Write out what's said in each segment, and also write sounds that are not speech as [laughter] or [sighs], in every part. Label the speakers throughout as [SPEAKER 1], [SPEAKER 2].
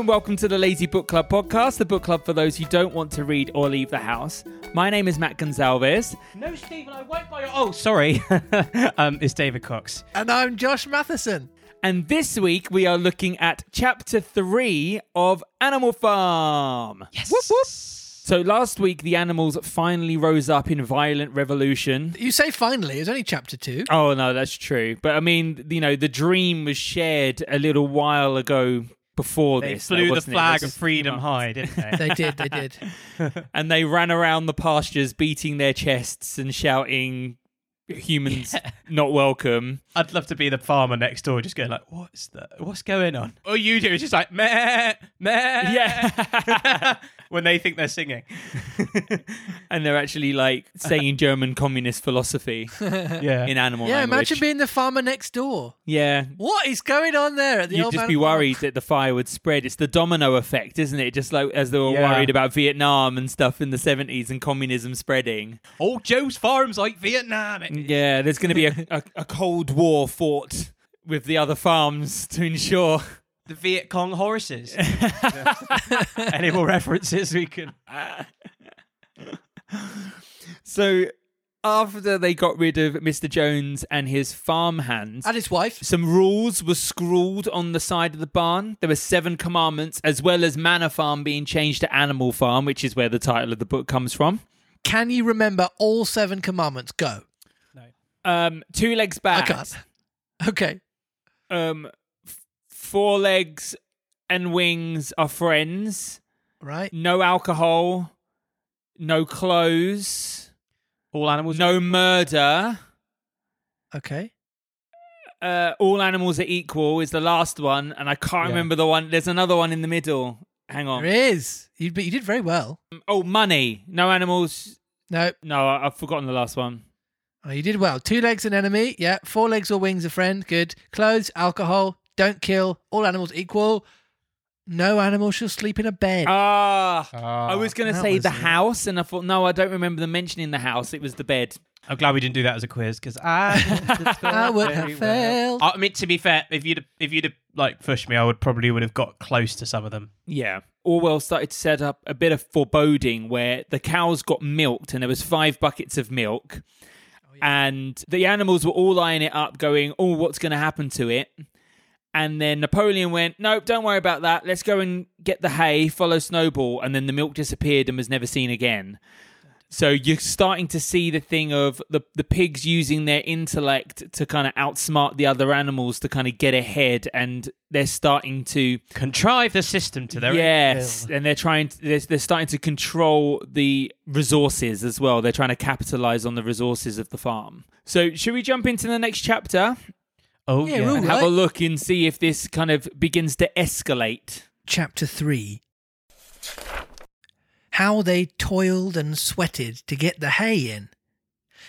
[SPEAKER 1] and welcome to the Lazy Book Club podcast, the book club for those who don't want to read or leave the house. My name is Matt Gonzalez.
[SPEAKER 2] No, Stephen, I won't buy your. Oh, sorry. [laughs] um, it's David Cox.
[SPEAKER 3] And I'm Josh Matheson.
[SPEAKER 1] And this week we are looking at chapter three of Animal Farm.
[SPEAKER 2] Yes.
[SPEAKER 1] Whoop, whoop. So last week the animals finally rose up in violent revolution.
[SPEAKER 3] You say finally, it's only chapter two.
[SPEAKER 1] Oh no, that's true. But I mean, you know, the dream was shared a little while ago before
[SPEAKER 2] They
[SPEAKER 1] this.
[SPEAKER 2] flew the flag of freedom high, didn't they?
[SPEAKER 3] They did, they did. [laughs]
[SPEAKER 1] and they ran around the pastures beating their chests and shouting humans not welcome
[SPEAKER 2] I'd love to be the farmer next door, just going like, "What's that? What's going on?" All you do is just like meh, meh.
[SPEAKER 1] Yeah. [laughs]
[SPEAKER 2] when they think they're singing. [laughs]
[SPEAKER 1] and they're actually like saying german communist philosophy [laughs]
[SPEAKER 2] Yeah.
[SPEAKER 1] in animal
[SPEAKER 3] Yeah,
[SPEAKER 1] language
[SPEAKER 3] imagine being the farmer next door.
[SPEAKER 1] yeah
[SPEAKER 3] What is going on there at the
[SPEAKER 1] You'd
[SPEAKER 3] old
[SPEAKER 1] just be worried that the fire would spread. It's the domino effect, isn't it? Just like as they were
[SPEAKER 2] Yeah.
[SPEAKER 1] worried about Vietnam and stuff in the 70s and communism spreading.
[SPEAKER 2] oh, Joe's farm's like Vietnam.
[SPEAKER 1] Yeah, there's going to be a, a, a Cold War fought with the other farms to ensure.
[SPEAKER 2] The Viet Cong horses. [laughs] [laughs] Any more references we can?
[SPEAKER 1] So after they got rid of Mr. Jones and his farm hands,
[SPEAKER 3] And his wife.
[SPEAKER 1] some rules were scrawled on the side of the barn. There were seven commandments, as well as Manor Farm being changed to Animal Farm, which is where the title of the book comes from.
[SPEAKER 3] Can you remember all seven commandments? Go. No.
[SPEAKER 1] Um, two legs back.
[SPEAKER 3] I
[SPEAKER 1] back.
[SPEAKER 3] can't. Okay.
[SPEAKER 1] Um, f- four legs and wings are friends.
[SPEAKER 3] Right.
[SPEAKER 1] No alcohol. No clothes.
[SPEAKER 2] All animals.
[SPEAKER 1] No murder.
[SPEAKER 3] Okay.
[SPEAKER 1] Uh, all animals are equal is the last one, and I can't
[SPEAKER 2] Yeah.
[SPEAKER 1] remember the one. There's another one in the middle. Hang on.
[SPEAKER 3] There is. You, but you did very well.
[SPEAKER 1] Oh, money. No animals.
[SPEAKER 3] No.
[SPEAKER 1] No, I- I've forgotten the last one.
[SPEAKER 3] Oh, you did well. Two legs an enemy. Yeah. Four legs or wings a friend. Good. Clothes, alcohol. Don't kill. All animals equal. No animal shall sleep in a bed.
[SPEAKER 1] Ah,
[SPEAKER 2] Ah.
[SPEAKER 1] I was going to
[SPEAKER 3] that
[SPEAKER 1] say
[SPEAKER 3] was
[SPEAKER 1] the
[SPEAKER 3] it.
[SPEAKER 1] house, and I thought, no, I don't remember them mentioning the house. It was the bed.
[SPEAKER 2] I'm glad we didn't do that as a quiz because I, [laughs]
[SPEAKER 3] I would have failed.
[SPEAKER 2] I mean, to be fair, if you'd if you'd have like pushed me, I would probably would have got close to some of them.
[SPEAKER 1] Yeah. Orwell started to set up a bit of foreboding where the cows got milked and there was five buckets of milk. And the animals were all eyeing it up, going, Oh, what's going to happen to it? And then Napoleon went, Nope, don't worry about that. Let's go and get the hay, follow Snowball. And then the milk disappeared and was never seen again. So you're starting to see the thing of the, the pigs using their intellect to kind of outsmart the other animals to kind of get ahead. And they're starting to
[SPEAKER 2] Contrive the system to their own
[SPEAKER 1] yes, and they're trying. To, they're, they're starting to control the resources as well. They're trying to capitalize on the resources of the farm. So, should we jump into the next chapter
[SPEAKER 2] Oh
[SPEAKER 3] Yeah,
[SPEAKER 2] yeah,
[SPEAKER 1] have a look and see if this kind of begins to escalate?
[SPEAKER 3] Chapter 3 How they toiled and sweated to get the hay in.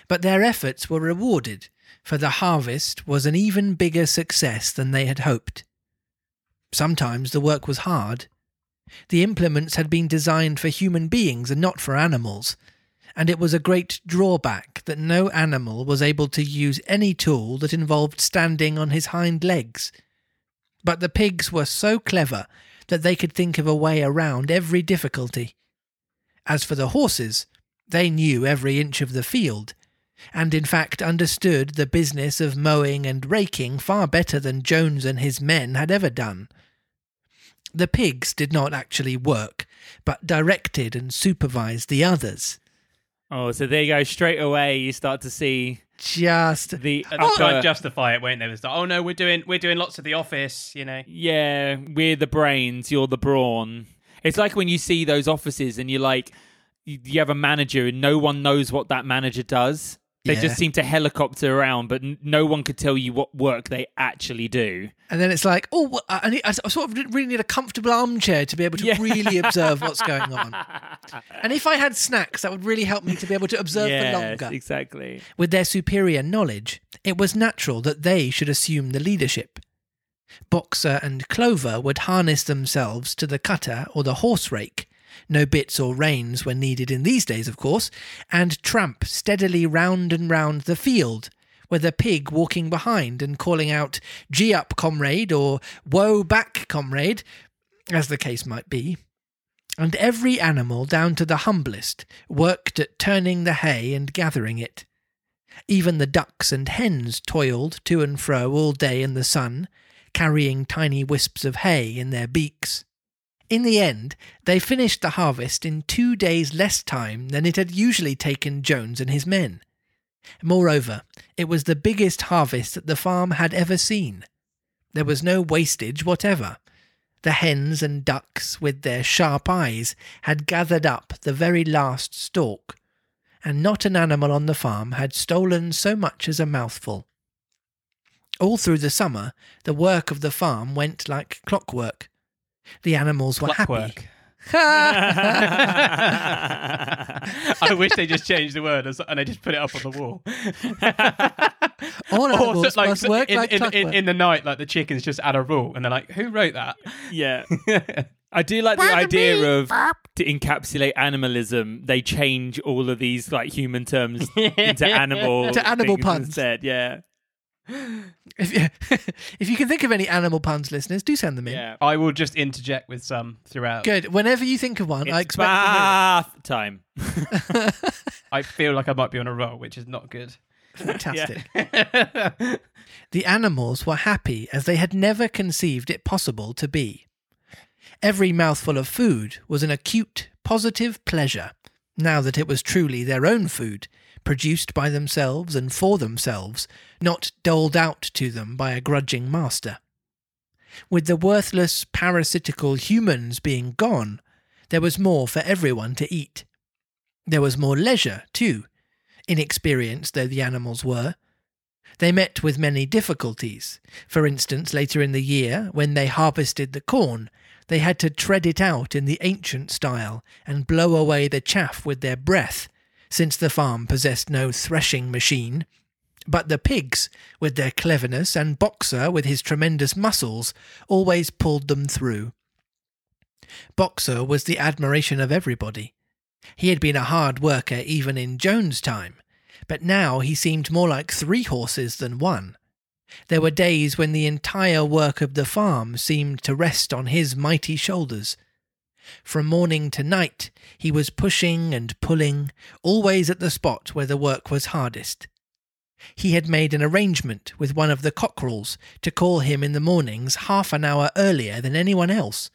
[SPEAKER 3] But their efforts were rewarded, for the harvest was an even bigger success than they had hoped. Sometimes the work was hard. The implements had been designed for human beings and not for animals, and it was a great drawback that no animal was able to use any tool that involved standing on his hind legs. But the pigs were so clever that they could think of a way around every difficulty. As for the horses, they knew every inch of the field, and in fact understood the business of mowing and raking far better than Jones and his men had ever done. The pigs did not actually work, but directed and supervised the others.
[SPEAKER 1] Oh, so there you go. Straight away, you start to see
[SPEAKER 3] Just
[SPEAKER 1] the
[SPEAKER 2] And they'll try and justify it, won't they? It's like, oh no, we're doing we're doing lots of the office, you know.
[SPEAKER 1] Yeah, we're the brains, you're the brawn. It's like when you see those offices and you're like, you you have a manager and no one knows what that manager does. They
[SPEAKER 3] Yeah.
[SPEAKER 1] just seem to helicopter around, but n- no one could tell you what work they actually do.
[SPEAKER 3] And then it's like, oh, well, I, need, I sort of really need a comfortable armchair to be able to
[SPEAKER 1] Yeah.
[SPEAKER 3] really observe what's going on. [laughs] And if I had snacks, that would really help me to be able to observe
[SPEAKER 1] yes,
[SPEAKER 3] for longer.
[SPEAKER 1] exactly.
[SPEAKER 3] With their superior knowledge, it was natural that they should assume the leadership. Boxer and Clover would harness themselves to the cutter or the horse rake. No bits or reins were needed in these days, of course, and tramp steadily round and round the field, with a pig walking behind and calling out, Gee up, comrade, or Whoa back, comrade, as the case might be, and every animal, down to the humblest, worked at turning the hay and gathering it. Even the ducks and hens toiled to and fro all day in the sun, carrying tiny wisps of hay in their beaks. In the end, they finished the harvest in two days less time than it had usually taken Jones and his men. Moreover, it was the biggest harvest that the farm had ever seen. There was no wastage whatever. The hens and ducks, with their sharp eyes, had gathered up the very last stalk, and not an animal on the farm had stolen so much as a mouthful. All through the summer, the work of the farm went like clockwork. The animals were
[SPEAKER 2] Clockwork.
[SPEAKER 3] happy. [laughs]
[SPEAKER 2] I wish they just changed the word and they just put it up on the wall. [laughs]
[SPEAKER 3] All
[SPEAKER 2] Or
[SPEAKER 3] animals
[SPEAKER 2] so, like,
[SPEAKER 3] must
[SPEAKER 2] so
[SPEAKER 3] work
[SPEAKER 2] in,
[SPEAKER 3] like
[SPEAKER 2] in, in, in the night, like the chickens just add a rule, and they're like, "Who wrote that?"
[SPEAKER 1] yeah. [laughs] I do like the idea of to encapsulate animalism, they change all of these like human terms into animal
[SPEAKER 3] To animal
[SPEAKER 1] things
[SPEAKER 3] puns.
[SPEAKER 1] instead. Yeah.
[SPEAKER 3] If you, [laughs] if you can think of any animal puns, listeners, do send them in.
[SPEAKER 1] Yeah.
[SPEAKER 2] I will just interject with some throughout.
[SPEAKER 3] Good. Whenever you think of one, I
[SPEAKER 1] It's
[SPEAKER 3] expect
[SPEAKER 1] bath time.
[SPEAKER 3] to hear it.
[SPEAKER 2] I feel like I might be on a roll, which is not good.
[SPEAKER 3] Fantastic. [laughs] The animals were happy as they had never conceived it possible to be. Every mouthful of food was an acute, positive pleasure, now that it was truly their own food, produced by themselves and for themselves, not doled out to them by a grudging master. With the worthless, parasitical humans being gone, there was more for everyone to eat. There was more leisure, too, inexperienced though the animals were. They met with many difficulties. For instance, later in the year, when they harvested the corn, they had to tread it out in the ancient style and blow away the chaff with their breath, since the farm possessed no threshing machine. But the pigs, with their cleverness, and Boxer, with his tremendous muscles, always pulled them through. Boxer was the admiration of everybody. He had been a hard worker even in Jones' time, but now he seemed more like three horses than one. There were days when the entire work of the farm seemed to rest on his mighty shoulders. From morning to night he was pushing and pulling, always at the spot where the work was hardest. He had made an arrangement with one of the cockerels to call him in the mornings half an hour earlier than anyone else,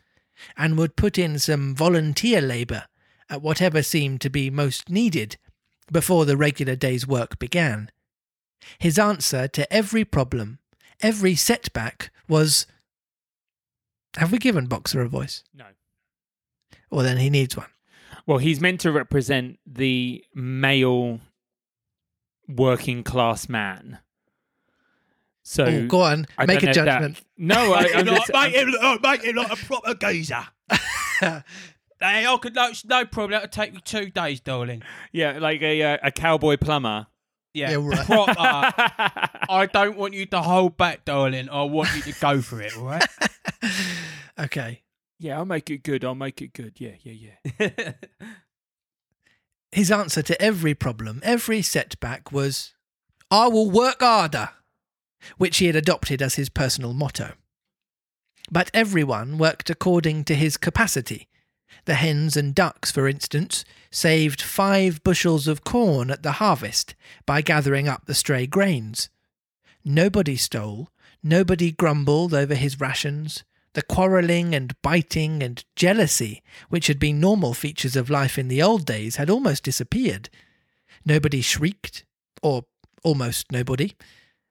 [SPEAKER 3] and would put in some volunteer labour at whatever seemed to be most needed before the regular day's work began. His answer to every problem, every setback, was Have we given Boxer a voice?
[SPEAKER 1] No.
[SPEAKER 3] Well, then he needs one.
[SPEAKER 1] Well, he's meant to represent the male working class man. So
[SPEAKER 3] oh, go on,
[SPEAKER 1] I
[SPEAKER 3] make a
[SPEAKER 1] know that-
[SPEAKER 3] judgment.
[SPEAKER 1] No, I, I'm [laughs] just,
[SPEAKER 2] make, him, look- make him like a proper geezer. [laughs] hey, I could, no, no problem. That'll take me two days, darling.
[SPEAKER 1] yeah, like a uh, a cowboy plumber.
[SPEAKER 2] Yeah,
[SPEAKER 3] Yeah, right.
[SPEAKER 2] proper. [laughs] I don't want you to hold back, darling. I want you to go for it, all right?
[SPEAKER 3] Okay.
[SPEAKER 1] Yeah, I'll make it good. I'll make it good. Yeah, yeah, yeah. [laughs]
[SPEAKER 3] His answer to every problem, every setback was, I will work harder, which he had adopted as his personal motto. But everyone worked according to his capacity. The hens and ducks, for instance, saved five bushels of corn at the harvest by gathering up the stray grains. Nobody stole, nobody grumbled over his rations. The quarrelling and biting and jealousy, which had been normal features of life in the old days, had almost disappeared. Nobody shrieked, or almost nobody.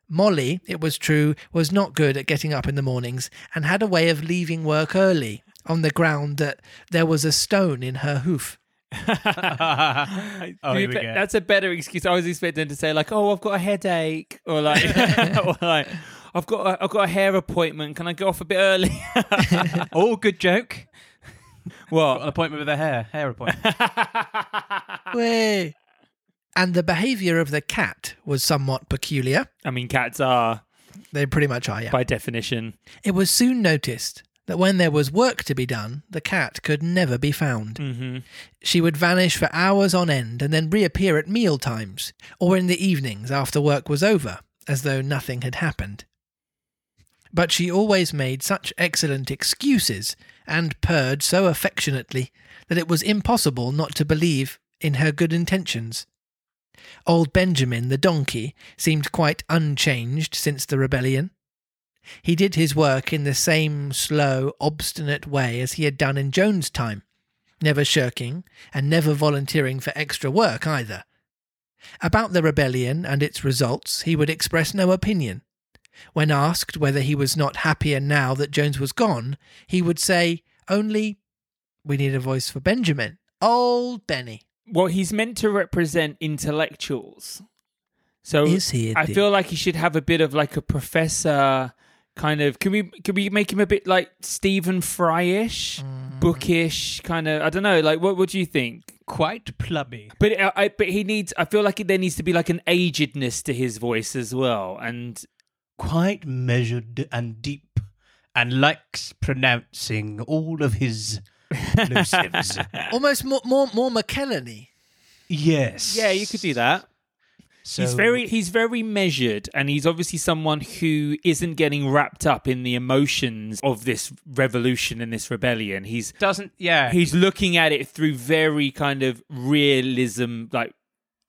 [SPEAKER 3] Molly, it was true, was not good at getting up in the mornings and had a way of leaving work early on the ground that there was a stone in her hoof. [laughs]
[SPEAKER 2] Oh,
[SPEAKER 1] be
[SPEAKER 2] we go.
[SPEAKER 1] That's a better excuse. I was expecting to say like, "Oh, I've got a headache," or like, [laughs] or like "I've got a, I've got a hair appointment. Can I go off a bit early?" [laughs]
[SPEAKER 2] oh, good joke. Got an appointment with a hair, hair appointment. [laughs]
[SPEAKER 3] Way. And the behaviour of the cat was somewhat peculiar.
[SPEAKER 1] I mean, cats are
[SPEAKER 3] They pretty much are, yeah.
[SPEAKER 1] by definition.
[SPEAKER 3] It was soon noticed that when there was work to be done, the cat could never be found.
[SPEAKER 1] hmm
[SPEAKER 3] She would vanish for hours on end and then reappear at meal times or in the evenings after work was over, as though nothing had happened. But she always made such excellent excuses and purred so affectionately that it was impossible not to believe in her good intentions. Old Benjamin the donkey seemed quite unchanged since the rebellion. He did his work in the same slow, obstinate way as he had done in Jones's time, never shirking and never volunteering for extra work either. About the rebellion and its results, he would express no opinion. When asked whether he was not happier now that Jones was gone, he would say only, We need a voice for Benjamin. Old Benny.
[SPEAKER 1] Well, he's meant to represent intellectuals. So
[SPEAKER 3] Is he?
[SPEAKER 1] I feel like he should have a bit of like a professor kind of can we can we make him a bit like Stephen Fry-ish,
[SPEAKER 3] Mm.
[SPEAKER 1] bookish kind of I don't know, like what what do you think?
[SPEAKER 2] Quite plummy.
[SPEAKER 1] But I, I but he needs I feel like there needs to be like an agedness to his voice as well and
[SPEAKER 2] Quite measured and deep, and likes pronouncing all of his plosives. [laughs]
[SPEAKER 3] almost more more more McKellany.
[SPEAKER 2] yes.
[SPEAKER 1] yeah, you could do that.
[SPEAKER 2] So,
[SPEAKER 1] he's very he's very measured and he's obviously someone who isn't getting wrapped up in the emotions of this revolution and this rebellion. He's
[SPEAKER 2] doesn't. Yeah.
[SPEAKER 1] he's looking at it through very kind of realism like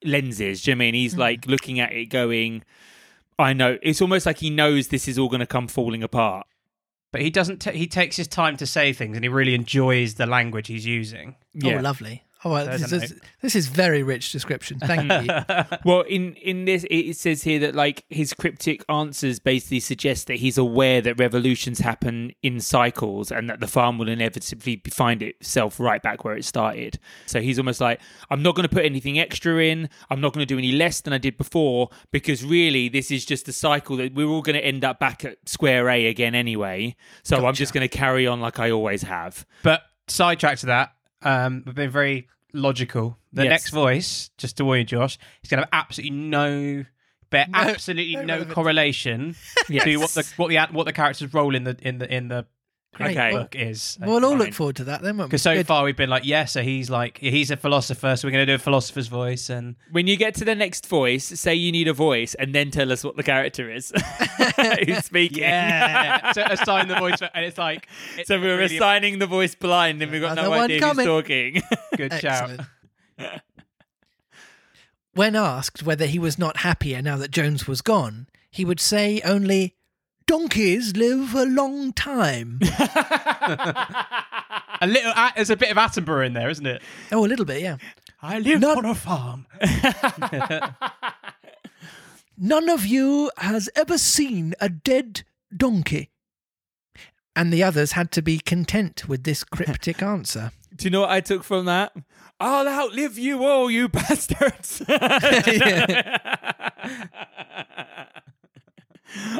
[SPEAKER 1] lenses. Do you know what I mean? He's hmm. like looking at it going I know. It's almost like he knows this is all going to come falling apart.
[SPEAKER 2] but he doesn't. T- he takes his time to say things, and he really enjoys the language he's using.
[SPEAKER 1] Oh, yeah.
[SPEAKER 3] Oh, lovely. Oh, well, this, is, this is very rich description. Thank you. [laughs]
[SPEAKER 1] Well, in in this, it it says here that like his cryptic answers basically suggest that he's aware that revolutions happen in cycles and that the farm will inevitably find itself right back where it started. So he's almost like, I'm not going to put anything extra in. I'm not going to do any less than I did before because really this is just a cycle that we're all going to end up back at square A again anyway. So I'm just going to carry on like I always have.
[SPEAKER 2] But sidetrack to that, um, we've been very logical. The
[SPEAKER 1] Yes.
[SPEAKER 2] next voice, just to warn you, Josh, is going to have absolutely no, bear
[SPEAKER 3] No-
[SPEAKER 2] absolutely
[SPEAKER 3] no
[SPEAKER 2] no, correlation [laughs]
[SPEAKER 1] Yes.
[SPEAKER 2] to what the what the what the character's role in the in the in the
[SPEAKER 3] Great.
[SPEAKER 1] Okay.
[SPEAKER 2] book is.
[SPEAKER 3] We'll all look forward to that then. won't we?
[SPEAKER 2] Because so
[SPEAKER 3] Good.
[SPEAKER 2] far we've been like, yeah, so he's like he's a philosopher, so we're going to do a philosopher's voice, and
[SPEAKER 1] When you get to the next voice, say you need a voice and then tell us what the character is [laughs] who's speaking.
[SPEAKER 2] yeah, so assign the voice, for, and it's like it's
[SPEAKER 1] So we were
[SPEAKER 2] really
[SPEAKER 1] assigning the voice blind and we've got
[SPEAKER 3] Another
[SPEAKER 1] no idea
[SPEAKER 3] coming.
[SPEAKER 1] who's talking.
[SPEAKER 2] a [laughs] good shout.
[SPEAKER 3] When asked whether he was not happier now that Jones was gone, he would say only, Donkeys live a long time. [laughs]
[SPEAKER 2] A little, uh, there's a bit of Attenborough in there, isn't it?
[SPEAKER 3] oh, a little bit, yeah.
[SPEAKER 2] I live
[SPEAKER 3] Not-
[SPEAKER 2] on a farm. [laughs]
[SPEAKER 3] None of you has ever seen a dead donkey. And the others had to be content with this cryptic [laughs] answer.
[SPEAKER 1] Do you know what I took from that? I'll outlive you all, you bastards.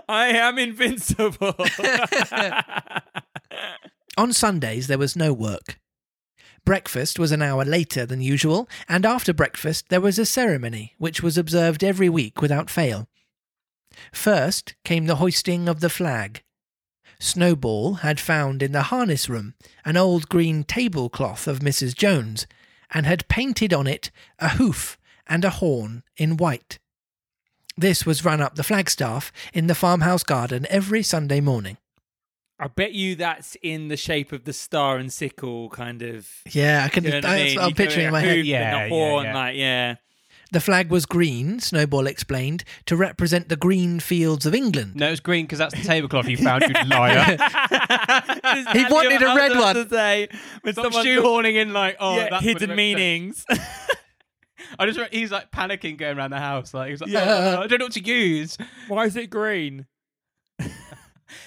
[SPEAKER 1] I am invincible. [laughs]
[SPEAKER 3] On Sundays, there was no work. Breakfast was an hour later than usual, and after breakfast, there was a ceremony which was observed every week without fail. First came the hoisting of the flag. Snowball had found in the harness room an old green tablecloth of Mrs. Jones, and had painted on it a hoof and a horn in white. This was run up the flagstaff in the farmhouse garden every Sunday morning.
[SPEAKER 1] I bet you that's in the shape of the star and sickle kind of.
[SPEAKER 3] Yeah, I can.
[SPEAKER 1] You know what I mean?
[SPEAKER 3] what I'm
[SPEAKER 1] You go,
[SPEAKER 3] picturing in my head.
[SPEAKER 2] Yeah, yeah,
[SPEAKER 1] a horn,
[SPEAKER 2] yeah.
[SPEAKER 1] like yeah.
[SPEAKER 3] The flag was green, Snowball explained, to represent the green fields of England.
[SPEAKER 2] No, it's green because that's the tablecloth you found, you [laughs] liar. [laughs]
[SPEAKER 3] He wanted a red one.
[SPEAKER 1] To say, when
[SPEAKER 2] Stop
[SPEAKER 1] someone
[SPEAKER 2] shoehorning in like, oh,
[SPEAKER 1] yeah,
[SPEAKER 2] that's
[SPEAKER 1] hidden meanings. [laughs]
[SPEAKER 2] I just re- he's like panicking going around the house, like he's like,
[SPEAKER 3] Yeah.
[SPEAKER 2] "Oh, I don't know what to use. [laughs]
[SPEAKER 1] Why is it green?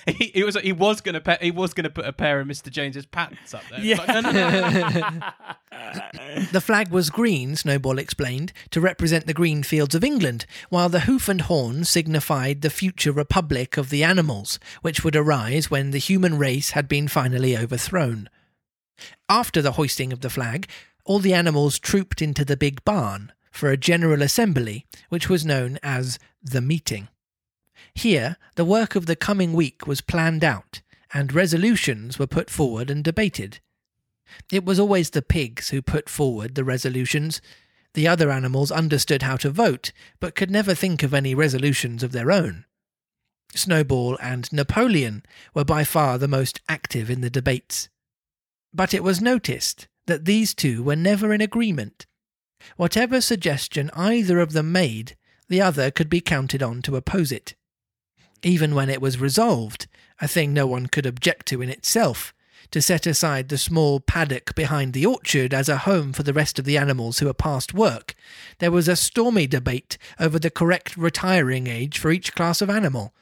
[SPEAKER 2] He, he was he was gonna pe- he was gonna put a pair of Mr. James's pants up there.
[SPEAKER 1] Yeah.
[SPEAKER 2] like, no, no, no. [laughs] [laughs]
[SPEAKER 3] The flag was green, Snowball explained, to represent the green fields of England, while the hoof and horn signified the future republic of the animals, which would arise when the human race had been finally overthrown. After the hoisting of the flag, all the animals trooped into the big barn for a general assembly, which was known as the meeting. Here, the work of the coming week was planned out, and resolutions were put forward and debated. It was always the pigs who put forward the resolutions. The other animals understood how to vote, but could never think of any resolutions of their own. Snowball and Napoleon were by far the most active in the debates. But it was noticed that these two were never in agreement. Whatever suggestion either of them made, the other could be counted on to oppose it. Even when it was resolved, a thing no one could object to in itself, to set aside the small paddock behind the orchard as a home for the rest of the animals who were past work, there was a stormy debate over the correct retiring age for each class of animal.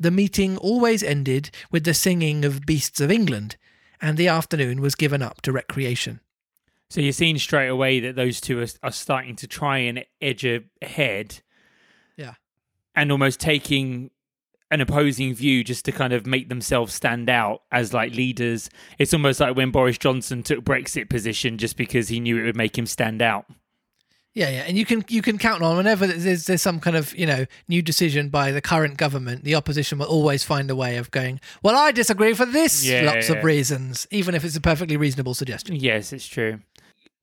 [SPEAKER 3] The meeting always ended with the singing of Beasts of England, and the afternoon was given up to recreation.
[SPEAKER 1] So you're seeing straight away that those two are, are starting to try and edge ahead.
[SPEAKER 3] Yeah.
[SPEAKER 1] And almost taking an opposing view just to kind of make themselves stand out as like leaders. It's almost like when Boris Johnson took Brexit position just because he knew it would make him stand out.
[SPEAKER 3] Yeah, yeah, and you can you can count on whenever there's there's some kind of you know new decision by the current government, the opposition will always find a way of going. Well, I disagree for this,
[SPEAKER 1] Yeah,
[SPEAKER 3] lots
[SPEAKER 1] yeah.
[SPEAKER 3] of reasons, even if it's a perfectly reasonable suggestion.
[SPEAKER 1] Yes, it's true.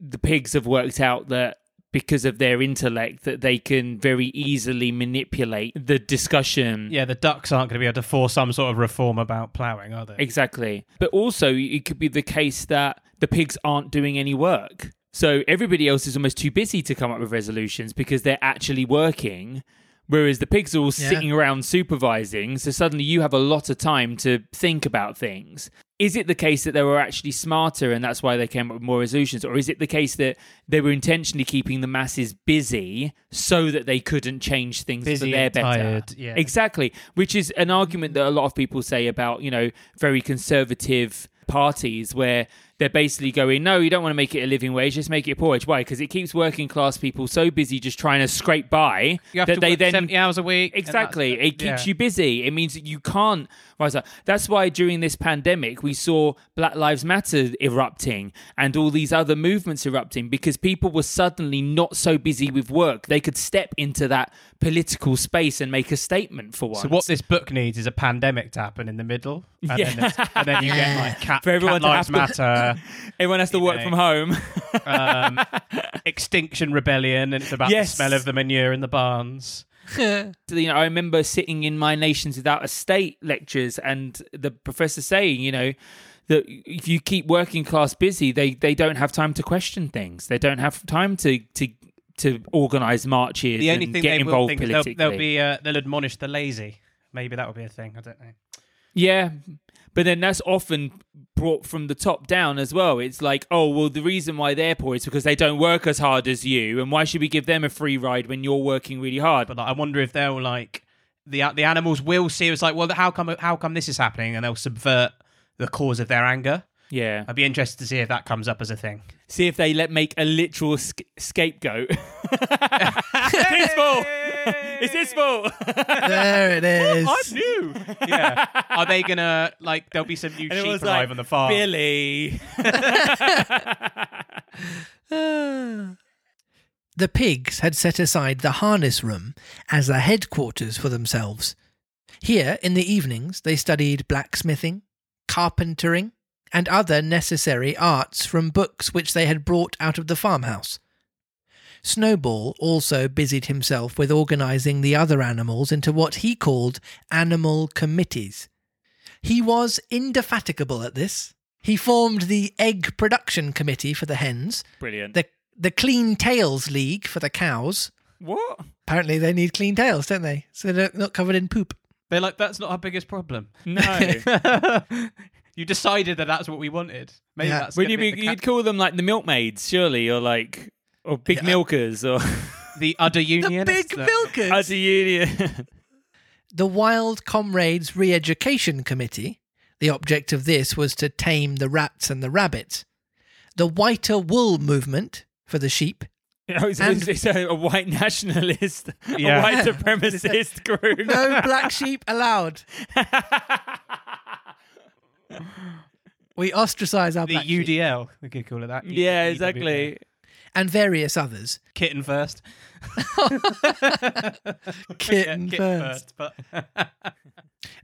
[SPEAKER 1] The pigs have worked out that because of their intellect that they can very easily manipulate the discussion.
[SPEAKER 2] Yeah, the ducks aren't going to be able to force some sort of reform about ploughing, are they?
[SPEAKER 1] Exactly. But also, it could be the case that the pigs aren't doing any work. So everybody else is almost too busy to come up with resolutions because they're actually working. Whereas the pigs are all
[SPEAKER 3] Yeah.
[SPEAKER 1] sitting around supervising. So suddenly you have a lot of time to think about things. Is it the case that they were actually smarter and that's why they came up with more resolutions? Or is it the case that they were intentionally keeping the masses busy so that they couldn't change things
[SPEAKER 2] Busy
[SPEAKER 1] for their better?
[SPEAKER 2] tired, yeah.
[SPEAKER 1] Exactly. Which is an argument that a lot of people say about, you know, very conservative parties where they're basically going, no, you don't want to make it a living wage, just make it a poor wage. Why? Because it keeps working class people so busy just trying to scrape by
[SPEAKER 2] You have
[SPEAKER 1] that
[SPEAKER 2] to
[SPEAKER 1] they
[SPEAKER 2] work
[SPEAKER 1] then
[SPEAKER 2] 70 hours a week.
[SPEAKER 1] Exactly. It keeps
[SPEAKER 2] yeah.
[SPEAKER 1] you busy. It means that you can't rise up. That's why during this pandemic, we saw Black Lives Matter erupting and all these other movements erupting because people were suddenly not so busy with work. They could step into that political space and make a statement for once.
[SPEAKER 2] So what this book needs is a pandemic to happen in the middle, and,
[SPEAKER 1] Yeah.
[SPEAKER 2] then, and then you get like cat,
[SPEAKER 1] For everyone
[SPEAKER 2] cat
[SPEAKER 1] to
[SPEAKER 2] lives
[SPEAKER 1] to-
[SPEAKER 2] matter, [laughs]
[SPEAKER 1] Everyone has to work
[SPEAKER 2] know.
[SPEAKER 1] from home.
[SPEAKER 2] um, [laughs] extinction rebellion, and it's about
[SPEAKER 1] Yes.
[SPEAKER 2] the smell of the manure in the barns. [laughs]
[SPEAKER 1] you know, I remember sitting in my Nations Without a State lectures and the professor saying, you know, that if you keep working class busy, they, they don't have time to question things. They don't have time to to to organise marches
[SPEAKER 2] The only
[SPEAKER 1] and
[SPEAKER 2] thing
[SPEAKER 1] get
[SPEAKER 2] they will
[SPEAKER 1] involved
[SPEAKER 2] think is
[SPEAKER 1] politically.
[SPEAKER 2] they'll, they'll be uh, they'll admonish the lazy. Maybe that will be a thing. I don't know.
[SPEAKER 1] Yeah, but then that's often brought from the top down as well. It's like, oh, well, the reason why they're poor is because they don't work as hard as you, and why should we give them a free ride when you're working really hard?
[SPEAKER 2] But like, I wonder if they'll like the the animals will see it's like, well, how come how come this is happening, and they'll subvert the cause of their anger.
[SPEAKER 1] yeah,
[SPEAKER 2] I'd be interested to see if that comes up as a thing.
[SPEAKER 1] See if they let make a literal sc- scapegoat. it's [laughs] his fault. It's his fault.
[SPEAKER 3] there it [laughs] is.
[SPEAKER 2] I knew. yeah. Are they gonna like? There'll be some new [laughs]
[SPEAKER 1] And it
[SPEAKER 2] sheep
[SPEAKER 1] was
[SPEAKER 2] arrive
[SPEAKER 1] like,
[SPEAKER 2] on the farm.
[SPEAKER 1] Billy.
[SPEAKER 3] The pigs had set aside the harness room as a headquarters for themselves. Here, in the evenings, they studied blacksmithing, carpentering, and other necessary arts from books which they had brought out of the farmhouse. Snowball also busied himself with organising the other animals into what he called animal committees. He was indefatigable at this. He formed the Egg Production Committee for the hens,
[SPEAKER 1] Brilliant.
[SPEAKER 3] the the Clean Tails League for the cows.
[SPEAKER 1] what?
[SPEAKER 3] Apparently, they need clean tails, don't they? So they're not covered in poop.
[SPEAKER 2] They're like, that's not our biggest problem.
[SPEAKER 1] No. [laughs]
[SPEAKER 2] you decided that that's what we wanted. Maybe
[SPEAKER 3] Yeah.
[SPEAKER 2] that's
[SPEAKER 1] Would
[SPEAKER 2] gonna
[SPEAKER 1] you be?
[SPEAKER 2] the,
[SPEAKER 1] You'd call them like the milkmaids, surely, or like, or big
[SPEAKER 3] Yeah.
[SPEAKER 1] milkers, or [laughs]
[SPEAKER 2] the udder
[SPEAKER 3] The
[SPEAKER 2] union.
[SPEAKER 3] big milkers.
[SPEAKER 1] as a union.
[SPEAKER 3] the Wild Comrades Re-Education Committee. The object of this was to tame the rats and the rabbits. The Whiter Wool Movement for the sheep. [laughs]
[SPEAKER 1] Oh, it's,
[SPEAKER 3] And-
[SPEAKER 1] it's a, a white nationalist,
[SPEAKER 2] Yeah.
[SPEAKER 1] a white [laughs] supremacist group.
[SPEAKER 3] No black sheep allowed. We ostracize our
[SPEAKER 2] The
[SPEAKER 3] black sheep.
[SPEAKER 2] UDL. We could call it that.
[SPEAKER 1] yeah,
[SPEAKER 2] UWL.
[SPEAKER 1] exactly.
[SPEAKER 3] and various others.
[SPEAKER 2] Kitten first. [laughs]
[SPEAKER 3] Kitten
[SPEAKER 2] Yeah,
[SPEAKER 3] first.
[SPEAKER 2] But [laughs]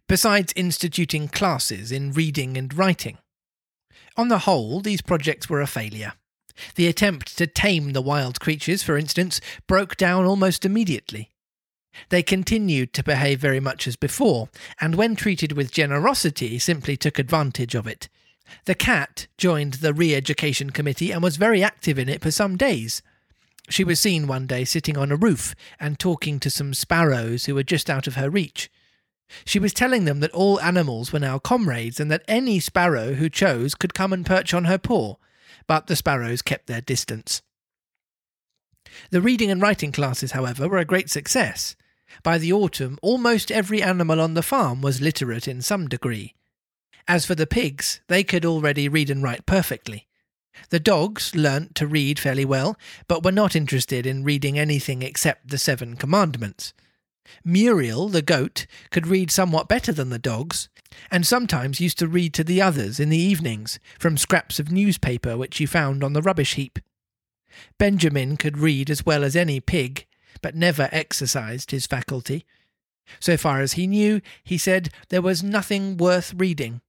[SPEAKER 3] besides instituting classes in reading and writing. On the whole, these projects were a failure. The attempt to tame the wild creatures, for instance, broke down almost immediately. They continued to behave very much as before, and when treated with generosity, simply took advantage of it. The cat joined the re education committee and was very active in it for some days. She was seen one day sitting on a roof and talking to some sparrows who were just out of her reach. She was telling them that all animals were now comrades and that any sparrow who chose could come and perch on her paw, but the sparrows kept their distance. The reading and writing classes, however, were a great success. By the autumn, almost every animal on the farm was literate in some degree. As for the pigs, they could already read and write perfectly. The dogs learnt to read fairly well, but were not interested in reading anything except the Seven Commandments. Muriel, the goat, could read somewhat better than the dogs, and sometimes used to read to the others in the evenings from scraps of newspaper which he found on the rubbish heap. Benjamin could read as well as any pig, but never exercised his faculty. So far as he knew, he said there was nothing worth reading.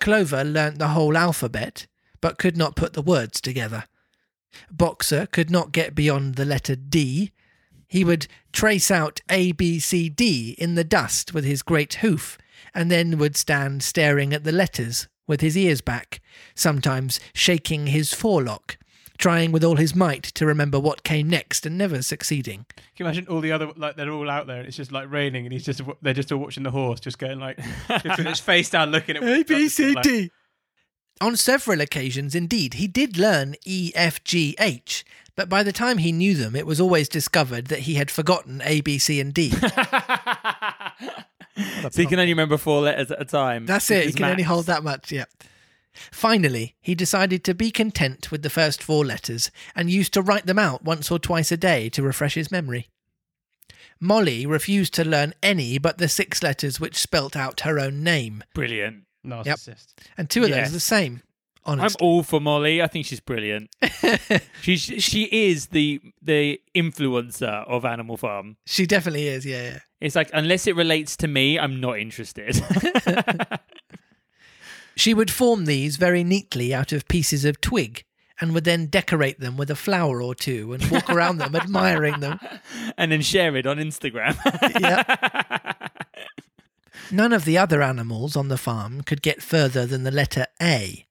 [SPEAKER 3] Clover learnt the whole alphabet, but could not put the words together. Boxer could not get beyond the letter D. He would trace out A, B, C, D in the dust with his great hoof, and then would stand staring at the letters with his ears back, sometimes shaking his forelock trying with all his might to remember what came next and never succeeding.
[SPEAKER 2] Can you imagine all the other like they're all out there and it's just like raining and he's just they're just all watching the horse, just going like [laughs] just with his face down, looking at
[SPEAKER 3] A B C D. On several occasions, indeed, he did learn E, F, G, H, but by the time he knew them, it was always discovered that he had forgotten A, B, C, and D. [laughs]
[SPEAKER 1] so he can only remember four letters at a time.
[SPEAKER 3] That's it. He can max. only hold that much. Yeah. Finally, he decided to be content with the first four letters and used to write them out once or twice a day to refresh his memory. Molly refused to learn any but the six letters which spelt out her own name.
[SPEAKER 1] Brilliant.
[SPEAKER 2] Narcissist. Yep.
[SPEAKER 3] And two of yes. those are the same. Honest.
[SPEAKER 1] I'm all for Molly. I think she's brilliant. [laughs] she's she is the the influencer of Animal Farm.
[SPEAKER 3] She definitely is. Yeah, yeah.
[SPEAKER 1] It's like unless it relates to me, I'm not interested. [laughs] [laughs]
[SPEAKER 3] She would form these very neatly out of pieces of twig and would then decorate them with a flower or two and walk [laughs] around them admiring them.
[SPEAKER 1] And then share it on Instagram. [laughs]
[SPEAKER 3] yeah. [laughs] None of the other animals on the farm could get further than the letter A.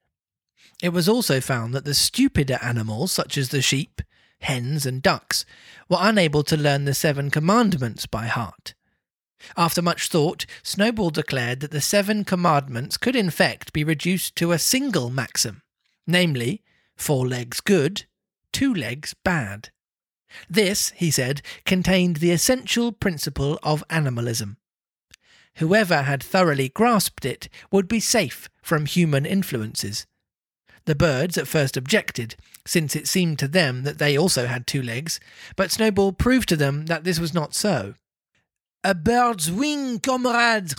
[SPEAKER 3] It was also found that the stupider animals, such as the sheep, hens, and ducks, were unable to learn the seven commandments by heart. After much thought, Snowball declared that the seven commandments could in fact be reduced to a single maxim, namely, four legs good, two legs bad. This, he said, contained the essential principle of animalism. Whoever had thoroughly grasped it would be safe from human influences. The birds at first objected, since it seemed to them that they also had two legs, but Snowball proved to them that this was not so. A bird's wing, comrades,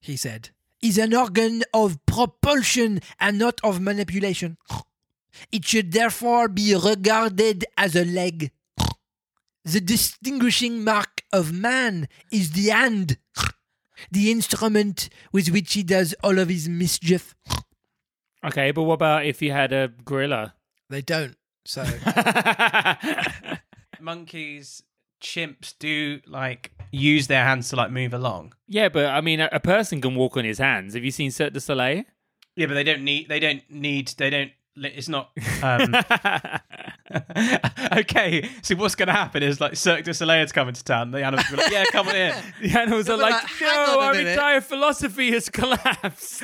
[SPEAKER 3] he said, is an organ of propulsion and not of manipulation. It should therefore be regarded as a leg. The distinguishing mark of man is the hand, the instrument with which he does all of his mischief.
[SPEAKER 1] Okay, but what about if you had a gorilla?
[SPEAKER 3] They don't, so. [laughs]
[SPEAKER 2] Monkeys chimps do like use their hands to like move along.
[SPEAKER 1] Yeah, but I mean, a, a person can walk on his hands. Have you seen Cirque du Soleil?
[SPEAKER 2] Yeah, but they don't need. They don't need. They don't. It's not. Um... [laughs] [laughs] okay, so what's going to happen is like Cirque du Soleil is coming to town. The animals are like, "Yeah, come on in." [laughs]
[SPEAKER 1] The animals are like, like "No, our entire philosophy has collapsed."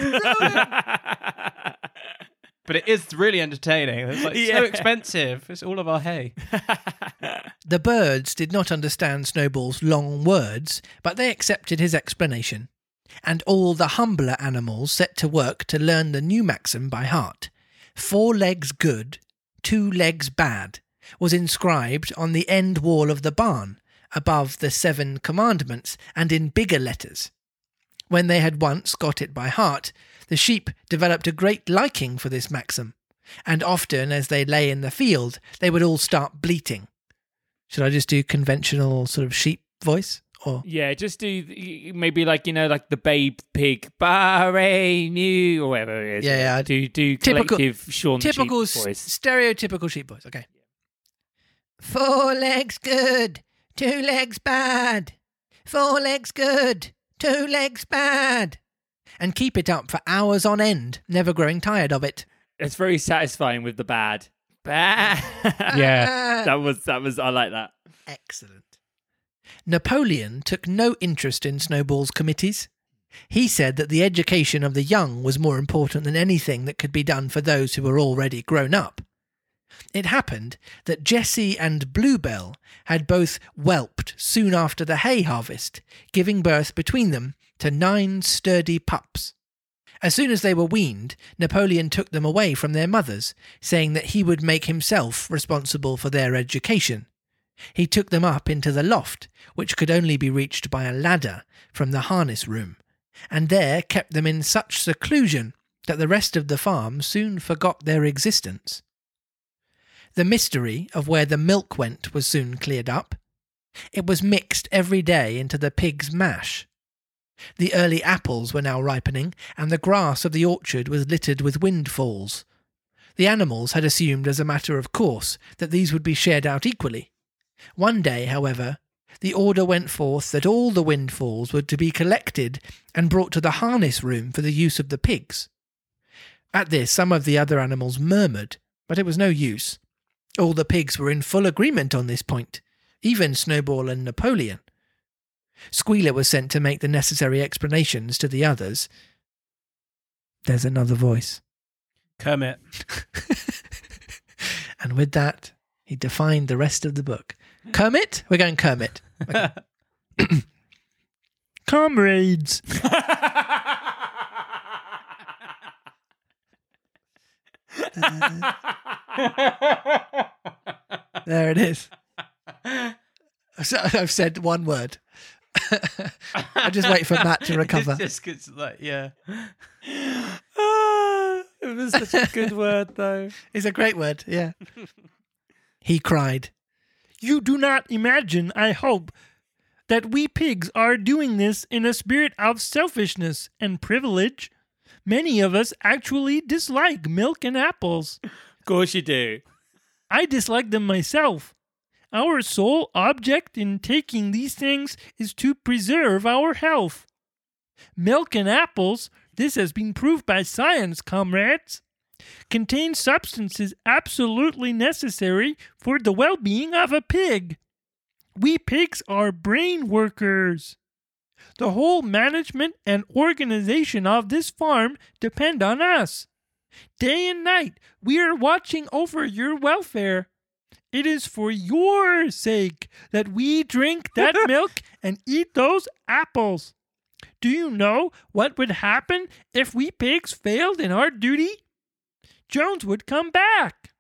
[SPEAKER 2] But it is really entertaining. It's like yeah. so expensive. It's all of our hay. [laughs]
[SPEAKER 3] the birds did not understand Snowball's long words, but they accepted his explanation. And all the humbler animals set to work to learn the new maxim by heart. Four legs good, two legs bad, was inscribed on the end wall of the barn, above the seven commandments, and in bigger letters. When they had once got it by heart, the sheep developed a great liking for this maxim, and often as they lay in the field, they would all start bleating. Should I just do conventional sort of sheep voice? Or?
[SPEAKER 1] Yeah, just do maybe like you know like the babe pig bare new or whatever it is.
[SPEAKER 3] Yeah, yeah.
[SPEAKER 1] Do do collective typical, Shaun
[SPEAKER 3] typical
[SPEAKER 1] sheep voice.
[SPEAKER 3] stereotypical sheep voice. Okay. Four legs good, Two legs bad. Four legs good. Two legs bad. And keep it up for hours on end, never growing tired of it.
[SPEAKER 1] It's very satisfying with the bad. Bad.
[SPEAKER 2] Yeah. [laughs]
[SPEAKER 1] that was that was I like that.
[SPEAKER 3] Excellent. Napoleon took no interest in Snowball's committees. He said that the education of the young was more important than anything that could be done for those who were already grown up. It happened that Jessie and Bluebell had both whelped soon after the hay harvest, giving birth between them to nine sturdy pups. As soon as they were weaned, Napoleon took them away from their mothers, saying that he would make himself responsible for their education. He took them up into the loft, which could only be reached by a ladder from the harness room, and there kept them in such seclusion that the rest of the farm soon forgot their existence. The mystery of where the milk went was soon cleared up. It was mixed every day into the pig's mash. The early apples were now ripening, and the grass of the orchard was littered with windfalls. The animals had assumed as a matter of course that these would be shared out equally. One day, however, the order went forth that all the windfalls were to be collected and brought to the harness room for the use of the pigs. At this, some of the other animals murmured, but it was no use. All the pigs were in full agreement on this point, even Snowball and Napoleon. Squealer was sent to make the necessary explanations to the others. There's another voice.
[SPEAKER 2] Kermit. [laughs]
[SPEAKER 3] and with that, he defined the rest of the book. Kermit? We're going Kermit. [laughs] [clears throat] Comrades. [laughs] There it is. [laughs] I've said one word. [laughs] I just wait for Matt to recover.
[SPEAKER 2] Just, [laughs] just 'cause, like, yeah.
[SPEAKER 1] Ah, [sighs] it was such a good word though.
[SPEAKER 3] It's a great word, yeah. he cried, You do not imagine, I hope, that we pigs are doing this in a spirit of selfishness and privilege. Many of us actually dislike milk and apples.
[SPEAKER 1] Course you do.
[SPEAKER 3] I dislike them myself. Our sole object in taking these things is to preserve our health. Milk and apples, this has been proved by science, comrades, contain substances absolutely necessary for the well being of a pig. We pigs are brain workers. The whole management and organization of this farm depend on us. Day and night, we are watching over your welfare. It is for your sake that we drink that [laughs] milk and eat those apples. Do you know what would happen if we pigs failed in our duty? Jones would come back.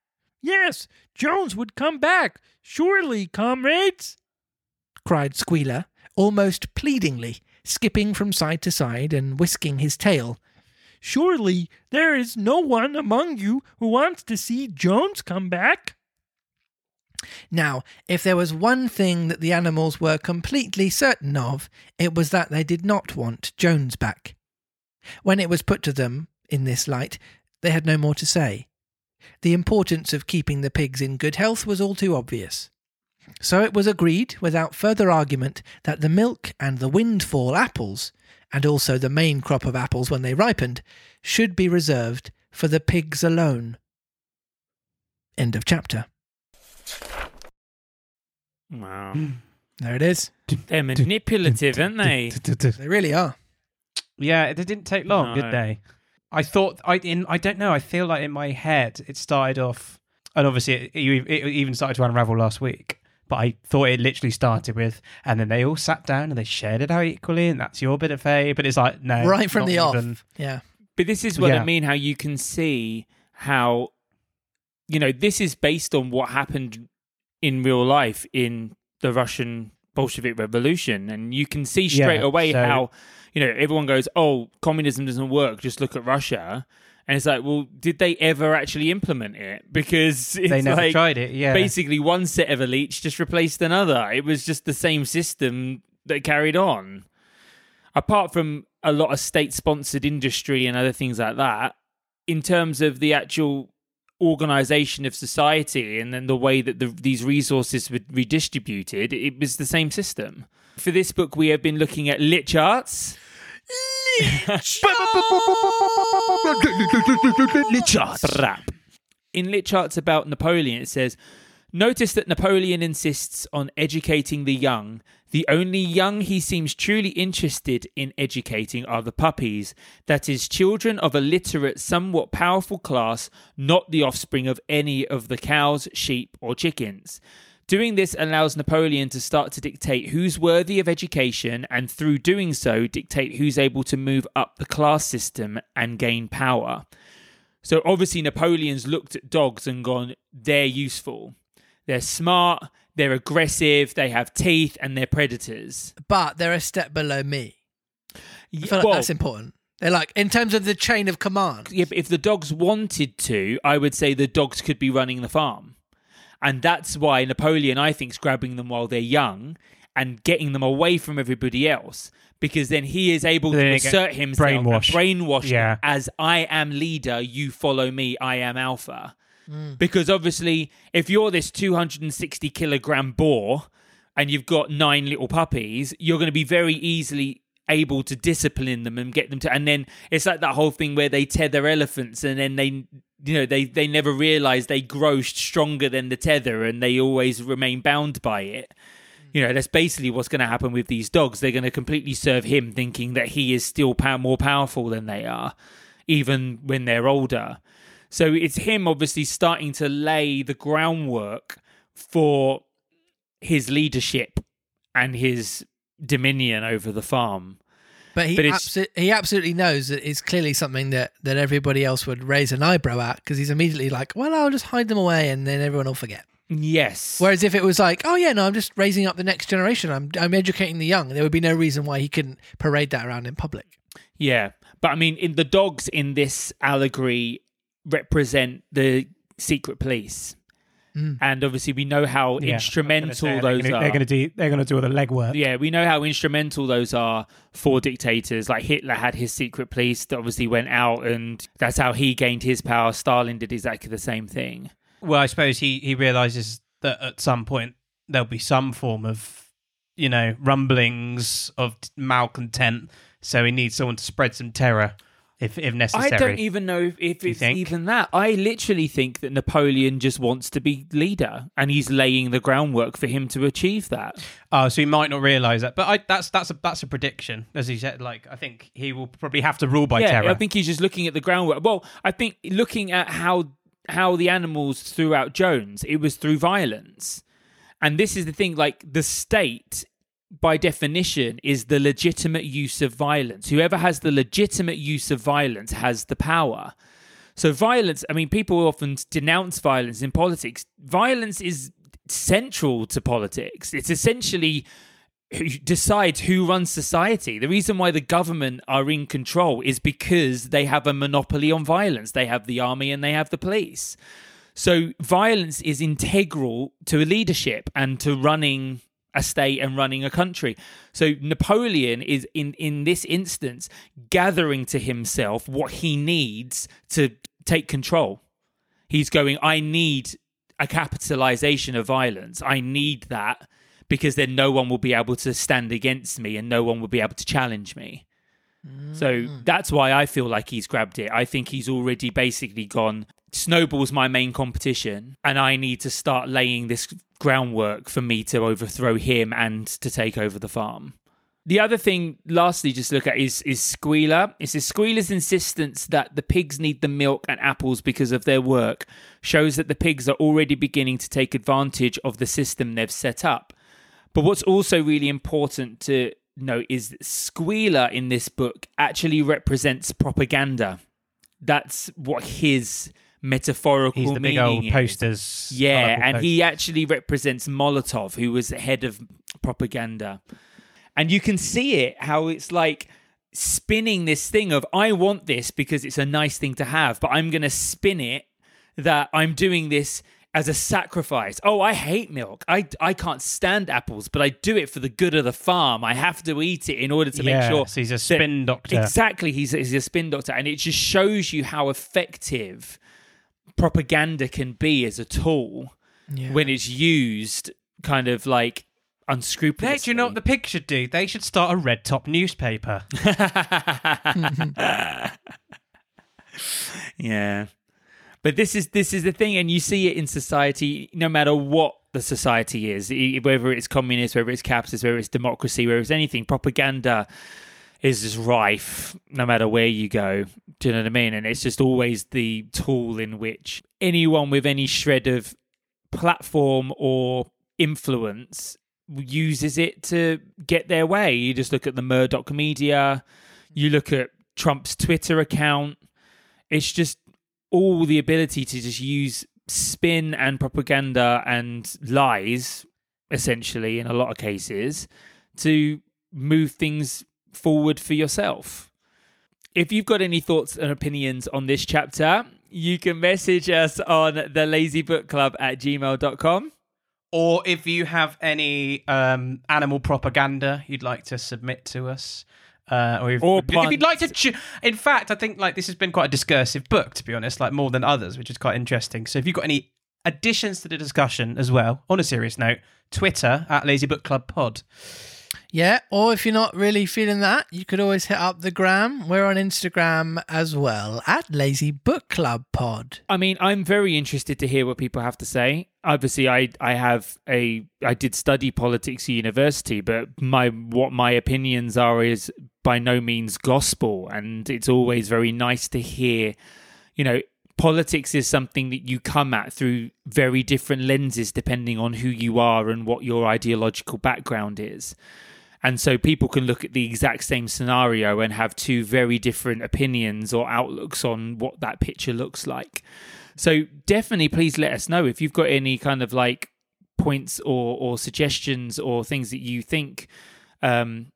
[SPEAKER 3] Yes, Jones would come back, surely, comrades, cried Squealer, almost pleadingly, skipping from side to side and whisking his tail. Surely there is no one among you who wants to see Jones come back. Now, if there was one thing that the animals were completely certain of, it was that they did not want Jones back. When it was put to them in this light, they had no more to say. The importance of keeping the pigs in good health was all too obvious. So it was agreed, without further argument, that the milk and the windfall apples, and also the main crop of apples when they ripened, should be reserved for the pigs alone. End of chapter.
[SPEAKER 1] Wow. Hmm.
[SPEAKER 3] There it is.
[SPEAKER 1] They're manipulative, aren't they? [laughs]
[SPEAKER 3] They really are.
[SPEAKER 2] Yeah, it didn't take long,
[SPEAKER 1] No.
[SPEAKER 2] did they? I thought I in I don't know. I feel like in my head it started off, and obviously it, it, it even started to unravel last week. But I thought it literally started with, and then they all sat down and they shared it out equally, and that's your bit of hay. But it's like no,
[SPEAKER 3] right from the
[SPEAKER 2] even.
[SPEAKER 3] off. Yeah.
[SPEAKER 1] But this is what
[SPEAKER 2] Yeah.
[SPEAKER 1] I mean how you can see how you know this is based on what happened in real life in the Russian Bolshevik Revolution and you can see straight
[SPEAKER 2] Yeah,
[SPEAKER 1] away
[SPEAKER 2] so-
[SPEAKER 1] how you know everyone goes oh communism doesn't work just look at Russia and it's like well did they ever actually implement it [laughs] because it's
[SPEAKER 2] They never
[SPEAKER 1] like
[SPEAKER 2] tried it. Yeah,
[SPEAKER 1] basically one set of elites just replaced another. It was just the same system that carried on. Apart from a lot of state sponsored industry and other things like that, in terms of the actual organization of society and then the way that the, these resources were redistributed, it was the same system. For this book, we have been looking at lit charts. Lit charts. In LitCharts about Napoleon, it says, Notice that Napoleon insists on educating the young. The only young he seems truly interested in educating are the puppies, that is, children of a literate, somewhat powerful class, not the offspring of any of the cows, sheep, or chickens. Doing this allows Napoleon to start to dictate who's worthy of education, and through doing so, dictate who's able to move up the class system and gain power. So, obviously, Napoleon's looked at dogs and gone, they're useful. They're smart, they're aggressive, they have teeth, and they're predators.
[SPEAKER 3] But they're a step below me. I feel like
[SPEAKER 1] well,
[SPEAKER 3] that's important. They're like in terms of the chain of command.
[SPEAKER 1] yeah, but if the dogs wanted to, I would say the dogs could be running the farm. And that's why Napoleon, I think, is grabbing them while they're young and getting them away from everybody else. Because then he is able to assert himself
[SPEAKER 2] brainwashed.
[SPEAKER 1] and brainwash
[SPEAKER 2] Yeah.
[SPEAKER 1] as I am leader, you follow me, I am alpha.
[SPEAKER 3] Mm.
[SPEAKER 1] Because obviously, if you're this 260 kilogram boar and you've got nine little puppies, you're going to be very easily able to discipline them and get them to. And then it's like that whole thing where they tether elephants and then they, you know, they they never realize they grow stronger than the tether and they always remain bound by it. You know, that's basically what's going to happen with these dogs. They're going to completely serve him, thinking that he is still more powerful than they are, even when they're older. So it's him obviously starting to lay the groundwork for his leadership and his dominion over the farm.
[SPEAKER 3] But he
[SPEAKER 1] But
[SPEAKER 3] abso- he absolutely knows that it's clearly something that, that everybody else would raise an eyebrow at because he's immediately like, well, I'll just hide them away and then everyone will forget.
[SPEAKER 1] Yes.
[SPEAKER 3] Whereas if it was like, oh yeah, no, I'm just raising up the next generation. I'm I'm educating the young. There would be no reason why he couldn't parade that around in public.
[SPEAKER 1] Yeah, but I mean, in the dogs in this allegory represent the secret police,
[SPEAKER 3] Mm.
[SPEAKER 1] and obviously we know how
[SPEAKER 2] Yeah, I was gonna
[SPEAKER 1] instrumental
[SPEAKER 2] say,
[SPEAKER 1] those
[SPEAKER 2] they're gonna,
[SPEAKER 1] are.
[SPEAKER 2] They're going to do. They're going to do all the legwork.
[SPEAKER 1] yeah, we know how instrumental those are for dictators. Like Hitler had his secret police that obviously went out, and that's how he gained his power. Stalin did exactly the same thing.
[SPEAKER 2] Well, I suppose he he realizes that at some point there'll be some form of, you know, rumblings of malcontent. So he needs someone to spread some terror, if if necessary.
[SPEAKER 1] I don't even know if, if it's
[SPEAKER 2] think?
[SPEAKER 1] even that. I literally think that Napoleon just wants to be leader, and he's laying the groundwork for him to achieve that.
[SPEAKER 2] Oh, so he might not realize that, but I, that's that's a that's a prediction, as he said. Like I think he will probably have to rule by
[SPEAKER 1] yeah,
[SPEAKER 2] terror.
[SPEAKER 1] I think he's just looking at the groundwork. Well, I think looking at how how the animals threw out Jones, it was through violence. And this is the thing, like the state by definition is the legitimate use of violence. Whoever has the legitimate use of violence has the power. So violence, I mean people often denounce violence in politics. Violence is central to politics. It's essentially who decides who runs society. The reason why the government are in control is because they have a monopoly on violence. They have the army and they have the police. So violence is integral to a leadership and to running a state and running a country. So Napoleon is in in this instance gathering to himself what he needs to take control. He's going I need a capitalization of violence. I need that because then no one will be able to stand against me and no one will be able to challenge me. So mm. that's why I feel like he's grabbed it. I think he's already basically gone. Snowball's my main competition, and I need to start laying this groundwork for me to overthrow him and to take over the farm. The other thing, lastly, just look at is is Squealer. It says Squealer's insistence that the pigs need the milk and apples because of their work shows that the pigs are already beginning to take advantage of the system they've set up. But what's also really important to note is that Squealer in this book actually represents propaganda. That's what his metaphorical
[SPEAKER 2] He's the big old posters.
[SPEAKER 1] Yeah, and he actually represents Molotov, who was the head of propaganda. And you can see it how it's like spinning this thing of I want this because it's a nice thing to have, but I'm going to spin it that I'm doing this as a sacrifice. Oh, I hate milk. I I can't stand apples, but I do it for the good of the farm. I have to eat it in order to
[SPEAKER 2] yeah,
[SPEAKER 1] make sure
[SPEAKER 2] he's a
[SPEAKER 1] that-
[SPEAKER 2] spin doctor.
[SPEAKER 1] Exactly, he's, he's a spin doctor, and it just shows you how effective propaganda can be as a tool
[SPEAKER 3] Yeah.
[SPEAKER 1] when it's used kind of like unscrupulously.
[SPEAKER 2] Hey, do you know what the pig should do? They should start a red top newspaper. [laughs] [laughs]
[SPEAKER 1] yeah. But this is this is the thing, and you see it in society, no matter what the society is, e- whether it's communist, whether it's capitalist, whether it's democracy, whether it's anything. Propaganda is just rife, no matter where you go. Do you know what I mean? And it's just always the tool in which anyone with any shred of platform or influence uses it to get their way. You just look at the Murdoch media, you look at Trump's Twitter account. It's just all the ability to just use spin and propaganda and lies, essentially, in a lot of cases, to move things forward for yourself. If you've got any thoughts and opinions on this chapter, you can message us on the lazy book club at gmail.com.
[SPEAKER 2] Or if you have any um, animal propaganda you'd like to submit to us, uh, or, if,
[SPEAKER 1] Or
[SPEAKER 2] if you'd like to, ch- in fact, I think like this has been quite a discursive book to be honest, like more than others, which is quite interesting. So if you've got any additions to the discussion as well, on a serious note, Twitter at Lazy Book Club Pod.
[SPEAKER 3] Yeah, or if you're not really feeling that, you could always hit up the gram. We're on Instagram as well at Lazy Book Club Pod.
[SPEAKER 1] I mean, I'm very interested to hear what people have to say. Obviously, I I have a I did study politics at university, but my what my opinions are is by no means gospel, and it's always very nice to hear. You know, politics is something that you come at through very different lenses depending on who you are and what your ideological background is. And so people can look at the exact same scenario and have two very different opinions or outlooks on what that picture looks like. So definitely please let us know if you've got any kind of like points or or suggestions or things that you think um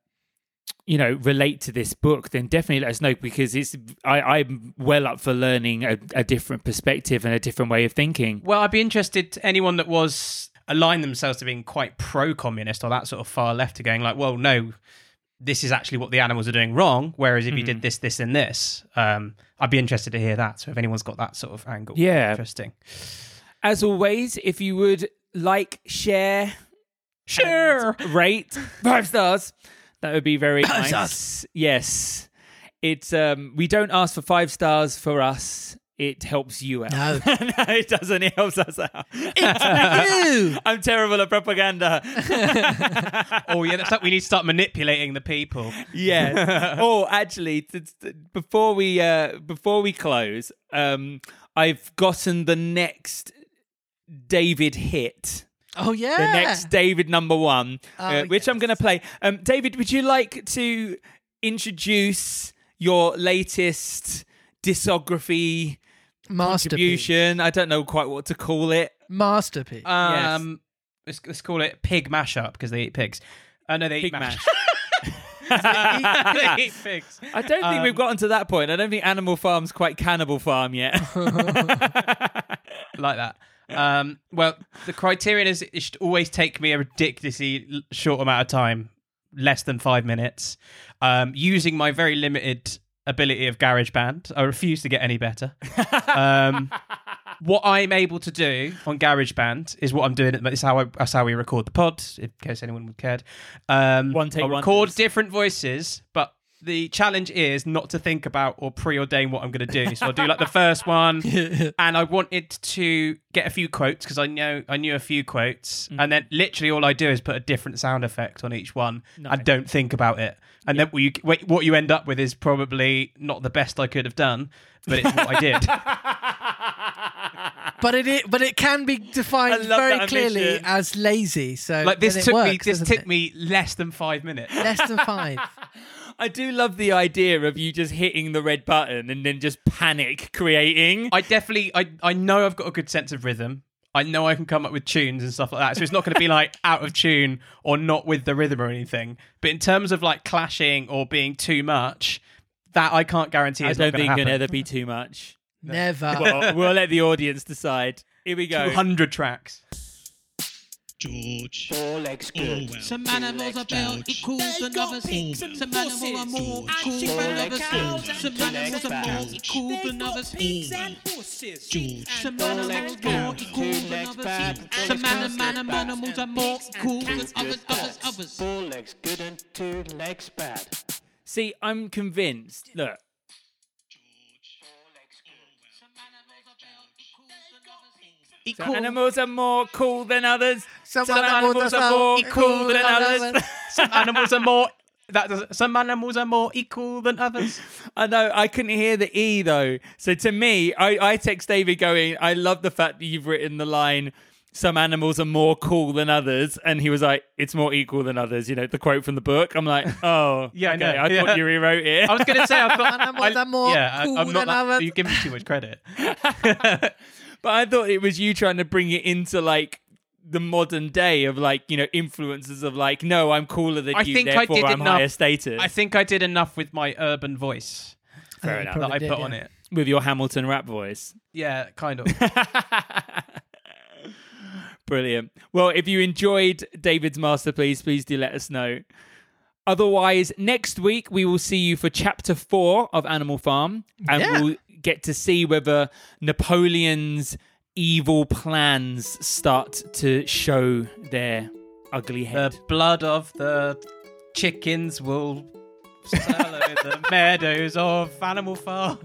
[SPEAKER 1] you know relate to this book then definitely let us know because it's I, i'm well up for learning a, a different perspective and a different way of thinking
[SPEAKER 2] Well, I'd be interested anyone that was aligned themselves to being quite pro-communist or that sort of far left to going like, well, no, this is actually what the animals are doing wrong. Whereas if you did this, this, and this, um, I'd be interested to hear that. So if anyone's got that sort of angle,
[SPEAKER 1] Yeah.
[SPEAKER 2] interesting.
[SPEAKER 1] as always if you would like share and rate five stars that would be very nice yes it's um we don't ask for five stars for us it helps you out
[SPEAKER 3] No. [laughs]
[SPEAKER 1] no it doesn't it helps us out It's
[SPEAKER 3] You! [laughs]
[SPEAKER 1] i'm terrible at propaganda [laughs]
[SPEAKER 2] oh yeah, that's like we need to start manipulating the people.
[SPEAKER 1] yeah oh actually t- t- before we uh before we close um i've gotten the next david hit
[SPEAKER 3] Oh, yeah.
[SPEAKER 1] the next David number one, uh,
[SPEAKER 3] Oh,
[SPEAKER 1] which I'm going to play. Um, David, would you like to introduce your latest discography. Contribution? I don't know quite what to call it.
[SPEAKER 3] Masterpiece.
[SPEAKER 2] Um, let's, let's call it pig mashup because they eat pigs. Uh, no, they
[SPEAKER 1] Pig
[SPEAKER 2] eat mash.
[SPEAKER 1] mash. [laughs] [laughs]
[SPEAKER 2] they eat pigs.
[SPEAKER 1] I don't think
[SPEAKER 2] Um,
[SPEAKER 1] we've gotten to that point. I don't think Animal Farm's quite Cannibal Farm yet. [laughs]
[SPEAKER 2] like that. Um, well, the criterion is it should always take me a ridiculously l- short amount of time, less than five minutes. Um, using my very limited ability of GarageBand, I refuse to get any better. [laughs] Um, what I'm able to do on GarageBand is what I'm doing. At, it's how I, that's how we record the pod, in case anyone would cared. Um,
[SPEAKER 1] One take
[SPEAKER 2] I'll record different voices, but the challenge is not to think about or preordain what I'm going to do. So I'll do like the first one, [laughs] and I wanted to get a few quotes because I know I knew a few quotes,
[SPEAKER 1] Mm.
[SPEAKER 2] and then literally all I do is put a different sound effect on each one. I
[SPEAKER 1] Nice.
[SPEAKER 2] don't think about it, and then what you what you end up with is probably not the best I could have done, but it's what I did. [laughs]
[SPEAKER 3] but it, i- but it can be defined very clearly as lazy. So
[SPEAKER 2] Like this
[SPEAKER 3] then it
[SPEAKER 2] took me this took
[SPEAKER 3] it?
[SPEAKER 2] me less than five minutes.
[SPEAKER 3] less than five. [laughs]
[SPEAKER 1] I do love the idea of you just hitting the red button and then just panic creating.
[SPEAKER 2] I definitely I I know I've got a good sense of rhythm. I know I can come up with tunes and stuff like that. So it's not going to be [laughs] like out of tune or not with the rhythm or anything. But in terms of like clashing or being too much, that I can't guarantee.
[SPEAKER 1] I
[SPEAKER 2] Is
[SPEAKER 1] don't
[SPEAKER 2] not
[SPEAKER 1] think
[SPEAKER 2] going
[SPEAKER 1] it
[SPEAKER 2] to
[SPEAKER 1] can
[SPEAKER 2] happen.
[SPEAKER 1] ever be too much.
[SPEAKER 3] Never.
[SPEAKER 1] well, we'll let the audience decide. Here we go.
[SPEAKER 2] 200 tracks.
[SPEAKER 4] George.
[SPEAKER 5] Four legs good.
[SPEAKER 4] Orwell.
[SPEAKER 6] Some animals are built equal than others. Some animals are more equal than others. Some animals are more equal than others.
[SPEAKER 4] George.
[SPEAKER 6] Some animals are more equal than others. Some anim- anim- animals are more equal than others. Others. Others.
[SPEAKER 5] Four legs good and two legs bad.
[SPEAKER 1] See, I'm convinced. Look, some animals are more cool than others.
[SPEAKER 3] Some
[SPEAKER 1] animals are more cool than others. [laughs]
[SPEAKER 2] Some animals are more. That does, some animals are more equal than others.
[SPEAKER 1] I know I couldn't hear the E though. So to me, I, I text David going, I love the fact that you've written the line, some animals are more cool than others. And he was like, it's more equal than others. You know, the quote from the book. I'm like, [laughs] oh,
[SPEAKER 2] Yeah, I
[SPEAKER 1] okay,
[SPEAKER 2] know.
[SPEAKER 1] I
[SPEAKER 2] Yeah.
[SPEAKER 1] thought you rewrote it.
[SPEAKER 2] I was going to say, I [laughs] thought
[SPEAKER 3] Animals
[SPEAKER 2] I-
[SPEAKER 3] are more
[SPEAKER 2] yeah, I-
[SPEAKER 3] cool
[SPEAKER 2] I'm not
[SPEAKER 3] than
[SPEAKER 2] that,
[SPEAKER 3] others.
[SPEAKER 2] You give me too much credit.
[SPEAKER 1] But I thought it was you trying to bring it into like the modern day of like, you know, influences of like, no, I'm cooler than
[SPEAKER 2] I
[SPEAKER 1] you,
[SPEAKER 2] think I
[SPEAKER 1] therefore
[SPEAKER 2] did
[SPEAKER 1] I'm
[SPEAKER 2] enough-
[SPEAKER 1] higher status.
[SPEAKER 2] I think I did enough with my urban voice
[SPEAKER 1] Fair
[SPEAKER 3] you
[SPEAKER 1] enough.
[SPEAKER 2] that
[SPEAKER 3] probably
[SPEAKER 2] I
[SPEAKER 3] did,
[SPEAKER 2] put
[SPEAKER 3] yeah.
[SPEAKER 2] on it.
[SPEAKER 1] With your Hamilton rap voice.
[SPEAKER 2] Yeah, kind of. [laughs]
[SPEAKER 1] Brilliant. Well, if you enjoyed David's masterpiece, please do let us know. Otherwise, next week we will see you for chapter four of Animal Farm, and
[SPEAKER 3] Yeah.
[SPEAKER 1] we'll get to see whether Napoleon's evil plans start to show their ugly head.
[SPEAKER 2] the blood of the chickens will swallow [laughs] the meadows of Animal Farm.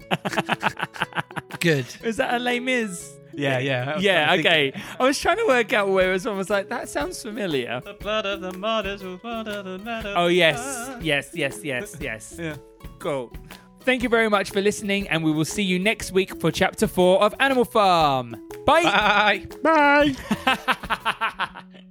[SPEAKER 2] [laughs]
[SPEAKER 3] Good.
[SPEAKER 1] Is that a lame is?
[SPEAKER 2] Yeah, yeah. I
[SPEAKER 1] Yeah,
[SPEAKER 2] trying to think-
[SPEAKER 1] okay. I was trying to work out where it was. I was like, that sounds familiar.
[SPEAKER 2] The blood of the mothers will water the meadows.
[SPEAKER 1] Oh, yes. Yes, yes, yes, yes.
[SPEAKER 2] Yeah.
[SPEAKER 1] Cool. Thank you very much for listening, and we will see you next week for chapter four of Animal Farm. Bye.
[SPEAKER 2] Bye.
[SPEAKER 1] Bye. [laughs]